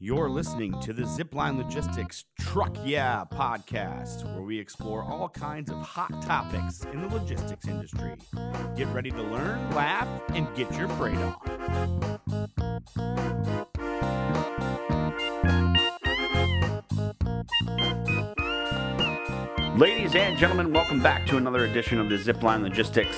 You're listening to the Zipline Logistics Truck Yeah podcast, where we explore all kinds of hot topics in the logistics industry. Get ready to learn, laugh, and get your freight on. Ladies and gentlemen, welcome back to another edition of the Zipline Logistics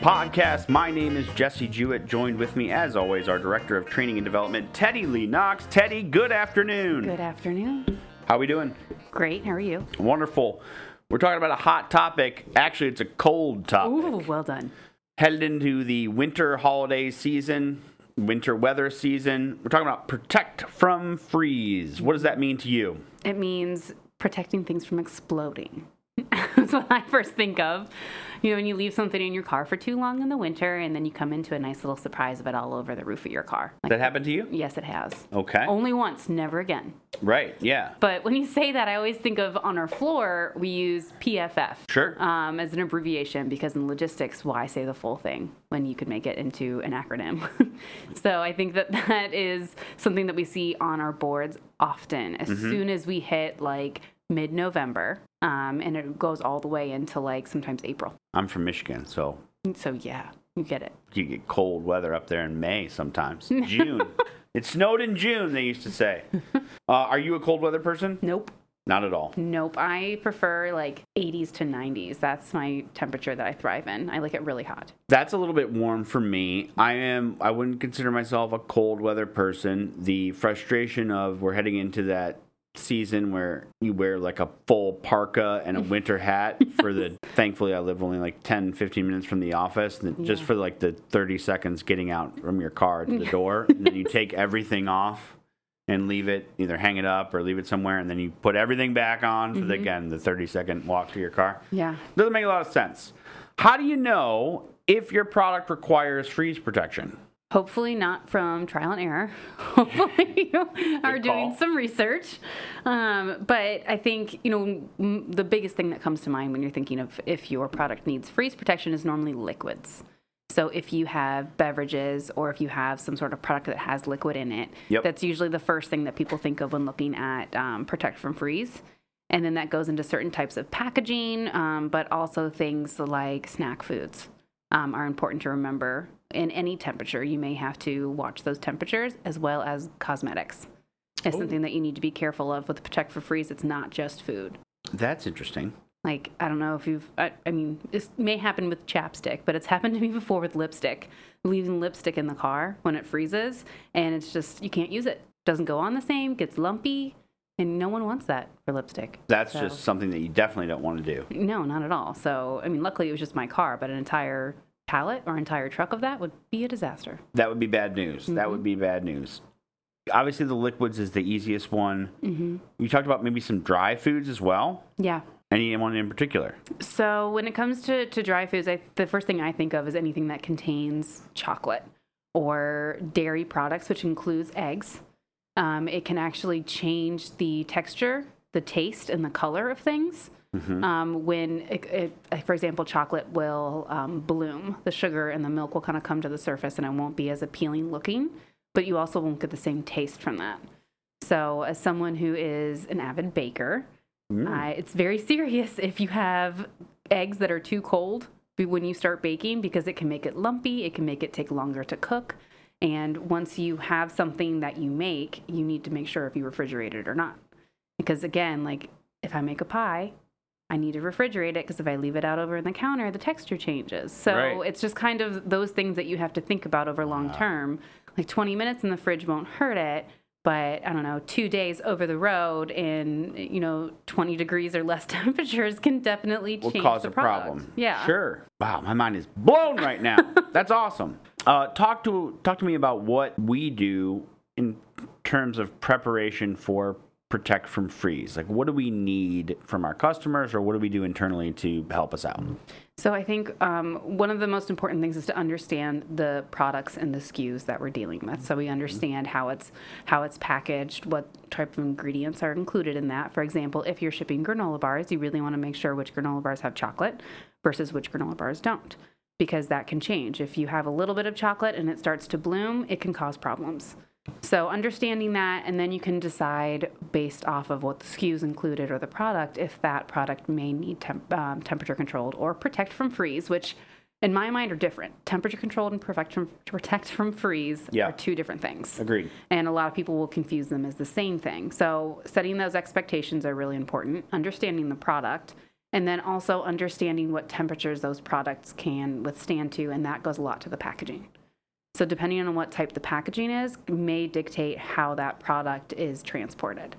podcast. My name is Jesse Jewett. Joined with me, as always, our Director of Training and Development, Teddy Lee Knox. Teddy, good afternoon. Good afternoon. How are we doing? Great. How are you? Wonderful. We're talking about a hot topic. Actually, it's a cold topic. Ooh, well done. Headed into the winter holiday season, winter weather season. We're talking about protect from freeze. What does that mean to you? It means protecting things from exploding. That's what I first think of. You know, when you leave something in your car for too long in the winter and then you come into a nice little surprise of it all over the roof of your car. Like, That happened to you? yes, it has. Okay. Only once, never again. Right. Yeah. But when you say that, I always think of on our floor, we use PFF. Sure. Um, as an abbreviation because in logistics, why say the full thing when you could make it into an acronym? so I think that that is something that we see on our boards often. As soon as we hit like mid November, um, and it goes all the way into like sometimes April. I'm from Michigan, so So yeah, you get it. you get cold weather up there in May sometimes. June. it snowed in June, they used to say. Uh, are you a cold weather person? Nope. Not at all. Nope. I prefer like 80s to 90s. That's my temperature that I thrive in. I like it really hot. That's a little bit warm for me. I am I wouldn't consider myself a cold weather person. The frustration of we're heading into that season where you wear like a full parka and a winter hat for the thankfully I live only like 10 15 minutes from the office and then just for like the 30 seconds getting out from your car to the door and then you take everything off and leave it either hang it up or leave it somewhere and then you put everything back on for the, mm-hmm. again the 30 second walk to your car. Yeah. Doesn't make a lot of sense. How do you know if your product requires freeze protection? Hopefully not from trial and error. Hopefully you are doing some research. Um, but I think you know m- the biggest thing that comes to mind when you're thinking of if your product needs freeze protection is normally liquids. So if you have beverages or if you have some sort of product that has liquid in it, Yep. that's usually the first thing that people think of when looking at um, protect from freeze. And then that goes into certain types of packaging, um, but also things like snack foods um, are important to remember. In any temperature, you may have to watch those temperatures as well as cosmetics. It's oh. something that you need to be careful of with Protect for Freeze. It's not just food. That's interesting. Like, I don't know if you've, I, I mean, this may happen with chapstick, but it's happened to me before with lipstick. Leaving lipstick in the car when it freezes, and it's just, you can't use it. Doesn't go on the same, gets lumpy, and no one wants that for lipstick. That's So- just something that you definitely don't want to do. No, not at all. So, I mean, luckily it was just my car, but an entire pallet or entire truck of that would be a disaster. That would be bad news. That would be bad news. Obviously, the liquids is the easiest one. Mm-hmm. You talked about maybe some dry foods as well. Yeah. Anyone in particular? So when it comes to, to dry foods, I, the first thing I think of is anything that contains chocolate or dairy products, which includes eggs. Um, it can actually change the texture, the taste, and the color of things. Um, when, it, it, for example, chocolate will um, bloom, the sugar and the milk will kind of come to the surface, and it won't be as appealing looking. But you also won't get the same taste from that. So, as someone who is an avid baker, uh, it's very serious if you have eggs that are too cold when you start baking because it can make it lumpy, it can make it take longer to cook. And once you have something that you make, you need to make sure if you refrigerate it or not. Because again, like if I make a pie, I need to refrigerate it because if I leave it out over in the counter, the texture changes. So Right. it's just kind of those things that you have to think about over long term. Like 20 minutes in the fridge won't hurt it, but I don't know, two days over the road in you know 20 degrees or less temperatures can definitely Will change cause the a product. problem. Yeah. Sure. Wow, my mind is blown right now. That's awesome. Uh, talk to talk to me about what we do in terms of preparation for protect from freeze. Like, what do we need from our customers, or what do we do internally to help us out? So I think um, one of the most important things is to understand the products and the SKUs that we're dealing with. So we understand how it's how it's packaged, what type of ingredients are included in that. For example, if you're shipping granola bars, you really want to make sure which granola bars have chocolate versus which granola bars don't, because that can change. If you have a little bit of chocolate and it starts to bloom, it can cause problems. So understanding that, and then you can decide based off of what the SKUs included or the product if that product may need temp- um, temperature controlled or protect from freeze, which in my mind are different. Temperature controlled and protect from, protect from freeze Yeah. are two different things. Agreed. And a lot of people will confuse them as the same thing. So, setting those expectations are really important, understanding the product, and then also understanding what temperatures those products can withstand to. And that goes a lot to the packaging. So, depending on what type the packaging is, may dictate how that product is transported.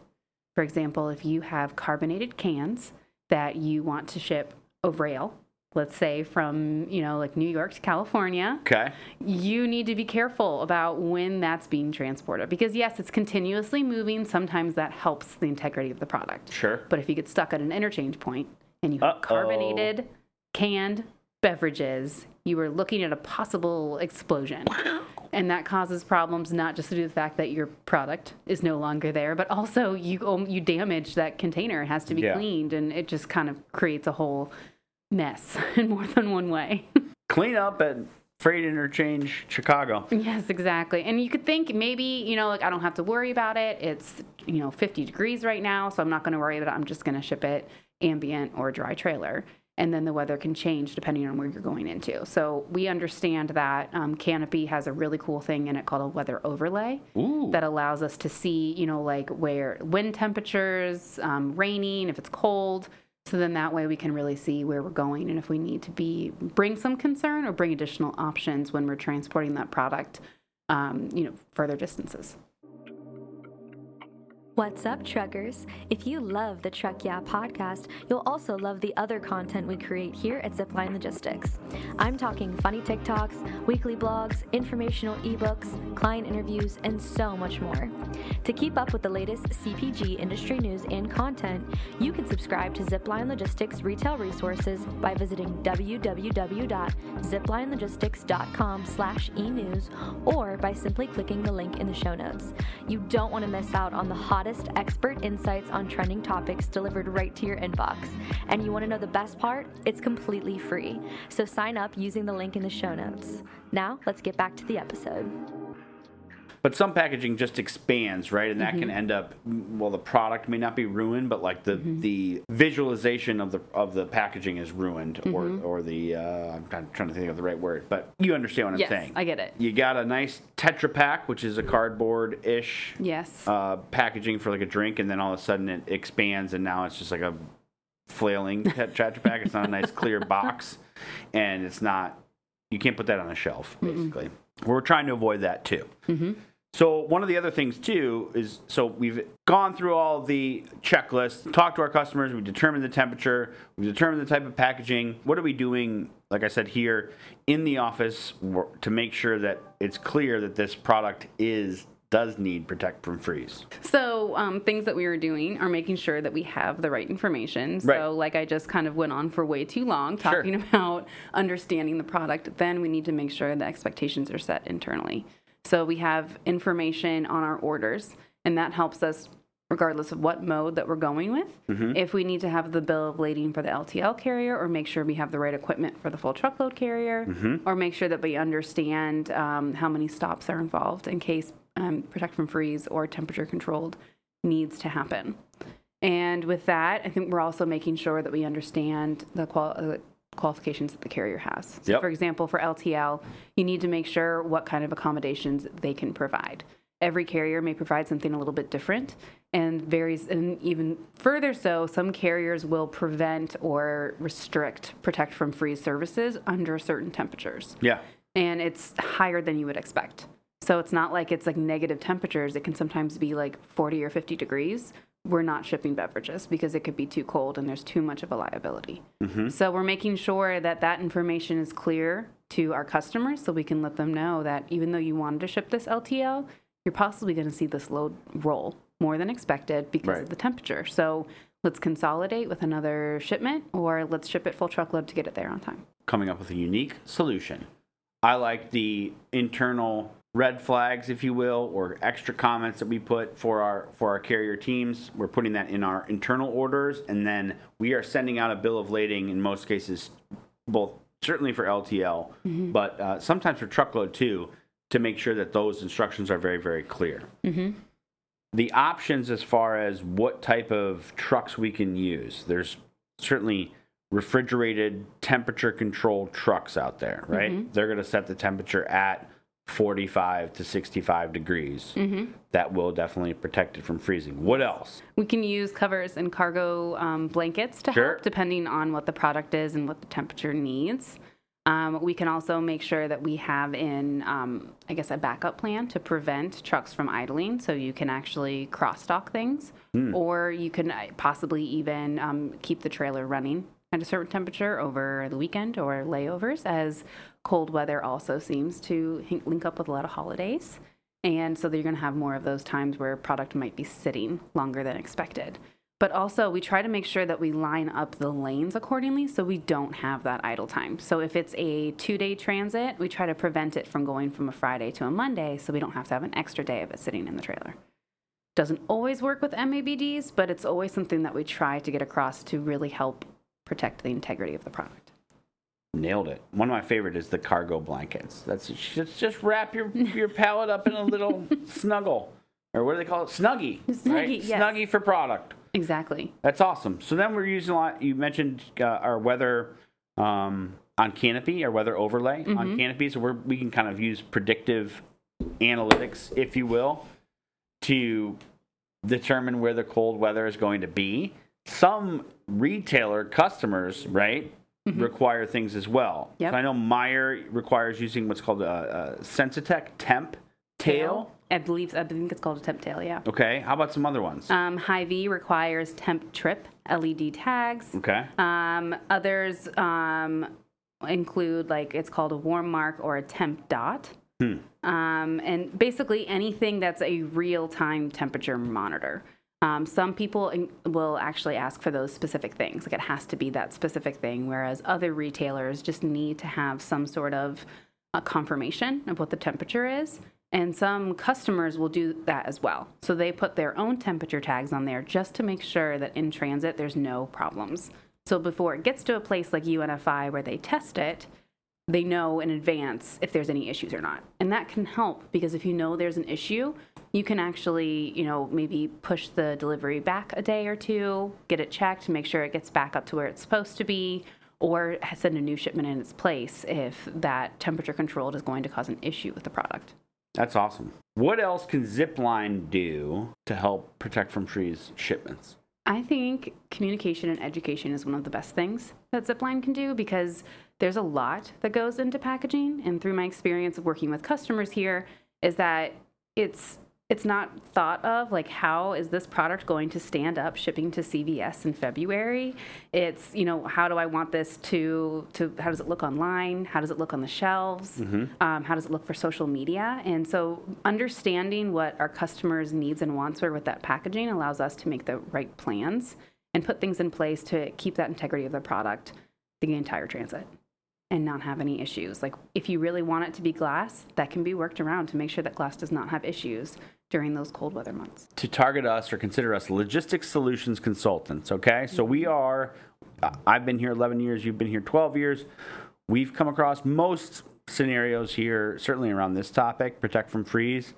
For example, if you have carbonated cans that you want to ship over rail, let's say from, you know, like New York to California, Okay. you need to be careful about when that's being transported because yes it's continuously moving sometimes that helps the integrity of the product Sure. but if you get stuck at an interchange point and you have Uh-oh. carbonated canned beverages you are looking at a possible explosion and that causes problems not just due to the fact that your product is no longer there but also you um, you damage that container it has to be Yeah. cleaned and it just kind of creates a whole mess in more than one way Clean up at Freight Interchange, Chicago. Yes, exactly. And you could think maybe, you know, like I don't have to worry about it. It's, you know, 50 degrees right now, so I'm not going to worry about it. I'm just going to ship it ambient or dry trailer. And then the weather can change depending on where you're going into. So we understand that um, Canopy has a really cool thing in it called a weather overlay Ooh. that allows us to see, you know, like where wind temperatures, um, raining, if it's cold. So then that way we can really see where we're going and if we need to be bring some concern or bring additional options when we're transporting that product, um, you know, further distances. What's up, truckers? If you love the Truck Yeah podcast, you'll also love the other content we create here at Zipline Logistics. I'm talking funny TikToks, weekly blogs, informational ebooks, client interviews, and so much more. To keep up with the latest CPG industry news and content, you can subscribe to Zipline Logistics retail resources by visiting www.ziplinelogistics.com slash e-news or by simply clicking the link in the show notes. You don't want to miss out on the hottest expert insights on trending topics delivered right to your inbox. And you want to know the best part? It's completely free. So sign up using the link in the show notes. Now, let's get back to the episode. But some packaging just expands, right? And that Mm-hmm. can end up well, the product may not be ruined, but like the Mm-hmm. the visualization of the of the packaging is ruined, or Mm-hmm. or the uh, I'm trying- trying to think of the right word, but you understand what I'm Yes, saying. I get it. You got a nice Tetra Pak, which is a cardboard ish Yes. uh, packaging for like a drink, and then all of a sudden it expands, and now it's just like a flailing tet- Tetra Pak. It's not a nice clear box, and it's not. You can't put that on a shelf. Basically, we're trying to avoid that too. So one of the other things too is so we've gone through all the checklists, talked to our customers, we determined the temperature, we determined the type of packaging. What are we doing? Like I said here in the office to make sure that it's clear that this product is does need protect from freeze. So, um, things that we were doing are making sure that we have the right information. So, Right. like I just kind of went on for way too long Sure. talking about understanding the product, then we need to make sure the expectations are set internally. So, we have information on our orders, and that helps us regardless of what mode that we're going with. If we need to have the bill of lading for the LTL carrier, or make sure we have the right equipment for the full truckload carrier, or make sure that we understand um, how many stops are involved in case um, protect from freeze or temperature controlled needs to happen. And with that, I think we're also making sure that we understand the qual- uh, qualifications that the carrier has. So, Yep. for example, for LTL, you need to make sure what kind of accommodations they can provide. Every carrier may provide something a little bit different and varies, and even further so, some carriers will prevent or restrict protect from freeze services under certain temperatures Yeah. and it's higher than you would expect. So it's not like it's like negative temperatures. It can sometimes be like 40 or 50 degrees. We're not shipping beverages because it could be too cold and there's too much of a liability. Mm-hmm. So we're making sure that that information is clear to our customers so we can let them know that even though you wanted to ship this LTL, you're possibly going to see this load roll more than expected because Right. of the temperature. So let's consolidate with another shipment or let's ship it full truckload to get it there on time. Coming up with a unique solution. I like the internal red flags, if you will, or extra comments that we put for our for our carrier teams. We're putting that in our internal orders, and then we are sending out a bill of lading in most cases, both certainly for LTL, but uh, sometimes for truckload too. to make sure that those instructions are very, very clear. Mm-hmm. The options as far as what type of trucks we can use, there's certainly refrigerated, temperature controlled trucks out there, right? They're going to set the temperature at 45 to 65 degrees. That will definitely protect it from freezing. What else? We can use covers and cargo um, blankets to Sure. help, depending on what the product is and what the temperature needs. Um, we can also make sure that we have in, um, I guess, a backup plan to prevent trucks from idling, so you can actually cross stock things, or you can uh, possibly even um, keep the trailer running at a certain temperature over the weekend or layovers, as cold weather also seems to link up with a lot of holidays. And so you're going to have more of those times where product might be sitting longer than expected. But also, we try to make sure that we line up the lanes accordingly so we don't have that idle time. So if it's a two day transit, we try to prevent it from going from a Friday to a Monday so we don't have to have an extra day of it sitting in the trailer. Doesn't always work with MABDs, but it's always something that we try to get across to really help protect the integrity of the product. Nailed it. One of my favorite is the cargo blankets. That's just just wrap your your pallet up in a little snuggle, or what do they call it? Snuggie. right? Snuggie, yes. Snuggie for product. Exactly. That's awesome. So then we're using a lot. You mentioned uh, our weather um, on Canopy, our weather overlay on Canopy. So we're, we can kind of use predictive analytics, if you will, to determine where the cold weather is going to be. Some retailer customers, right, require things as well. Yep. So I know Meijer requires using what's called a, a Sensitech temp tail. I believe I think it's called a TempTale, yeah. Okay. How about some other ones? Um, Hy-Vee requires temp trip LED tags. okay. Um, others um, include like it's called a WarmMark or a temp dot. Um, and basically anything that's a real time temperature monitor. Um, some people will actually ask for those specific things. Like it has to be that specific thing, whereas other retailers just need to have some sort of a confirmation of what the temperature is. And some customers will do that as well. So they put their own temperature tags on there just to make sure that in transit there's no problems. So before it gets to a place like UNFI where they test it, they know in advance if there's any issues or not. And that can help because if you know there's an issue, you can actually, you know, maybe push the delivery back a day or two, get it checked, make sure it gets back up to where it's supposed to be, or send a new shipment in its place if that temperature controlled is going to cause an issue with the product. That's awesome. What else can Zipline do to help protect from freeze shipments? I think communication and education is one of the best things that Zipline can do because there's a lot that goes into packaging. And through my experience of working with customers here, is that it's it's not thought of like how is this product going to stand up shipping to CVS in February? It's you know how do I want this to to how does it look online? How does it look on the shelves? Um, how does it look for social media? And so understanding what our customers' needs and wants are with that packaging allows us to make the right plans and put things in place to keep that integrity of the product the entire transit and not have any issues. Like if you really want it to be glass, that can be worked around to make sure that glass does not have issues during those cold weather months. To target us or consider us logistics solutions consultants, okay? So we are, I've been here 11 years, you've been here 12 years. We've come across most scenarios here, certainly around this topic, protect from freeze,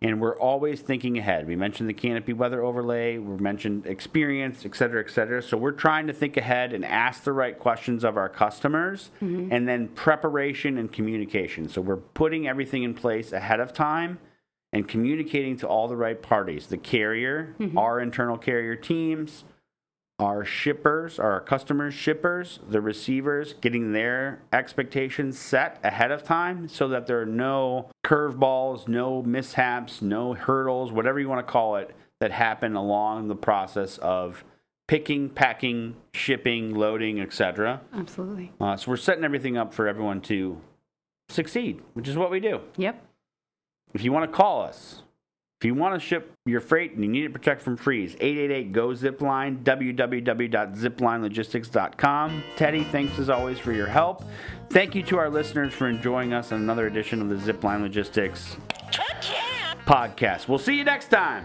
and we're always thinking ahead. We mentioned the Canopy weather overlay, we mentioned experience, et cetera, et cetera. So we're trying to think ahead and ask the right questions of our customers, mm-hmm. and then preparation and communication. So we're putting everything in place ahead of time and communicating to all the right parties the carrier, mm-hmm. our internal carrier teams, our shippers, our customers' shippers, the receivers, getting their expectations set ahead of time so that there are no curveballs, no mishaps, no hurdles, whatever you want to call it, that happen along the process of picking, packing, shipping, loading, etc. Absolutely. Uh, so we're setting everything up for everyone to succeed, which is what we do. Yep. If you want to call us, if you want to ship your freight and you need to protect from freeze, 888 GO ZIPLINE, www.ziplinelogistics.com. Teddy, thanks as always for your help. Thank you to our listeners for enjoying us on another edition of the Zipline Logistics podcast. We'll see you next time.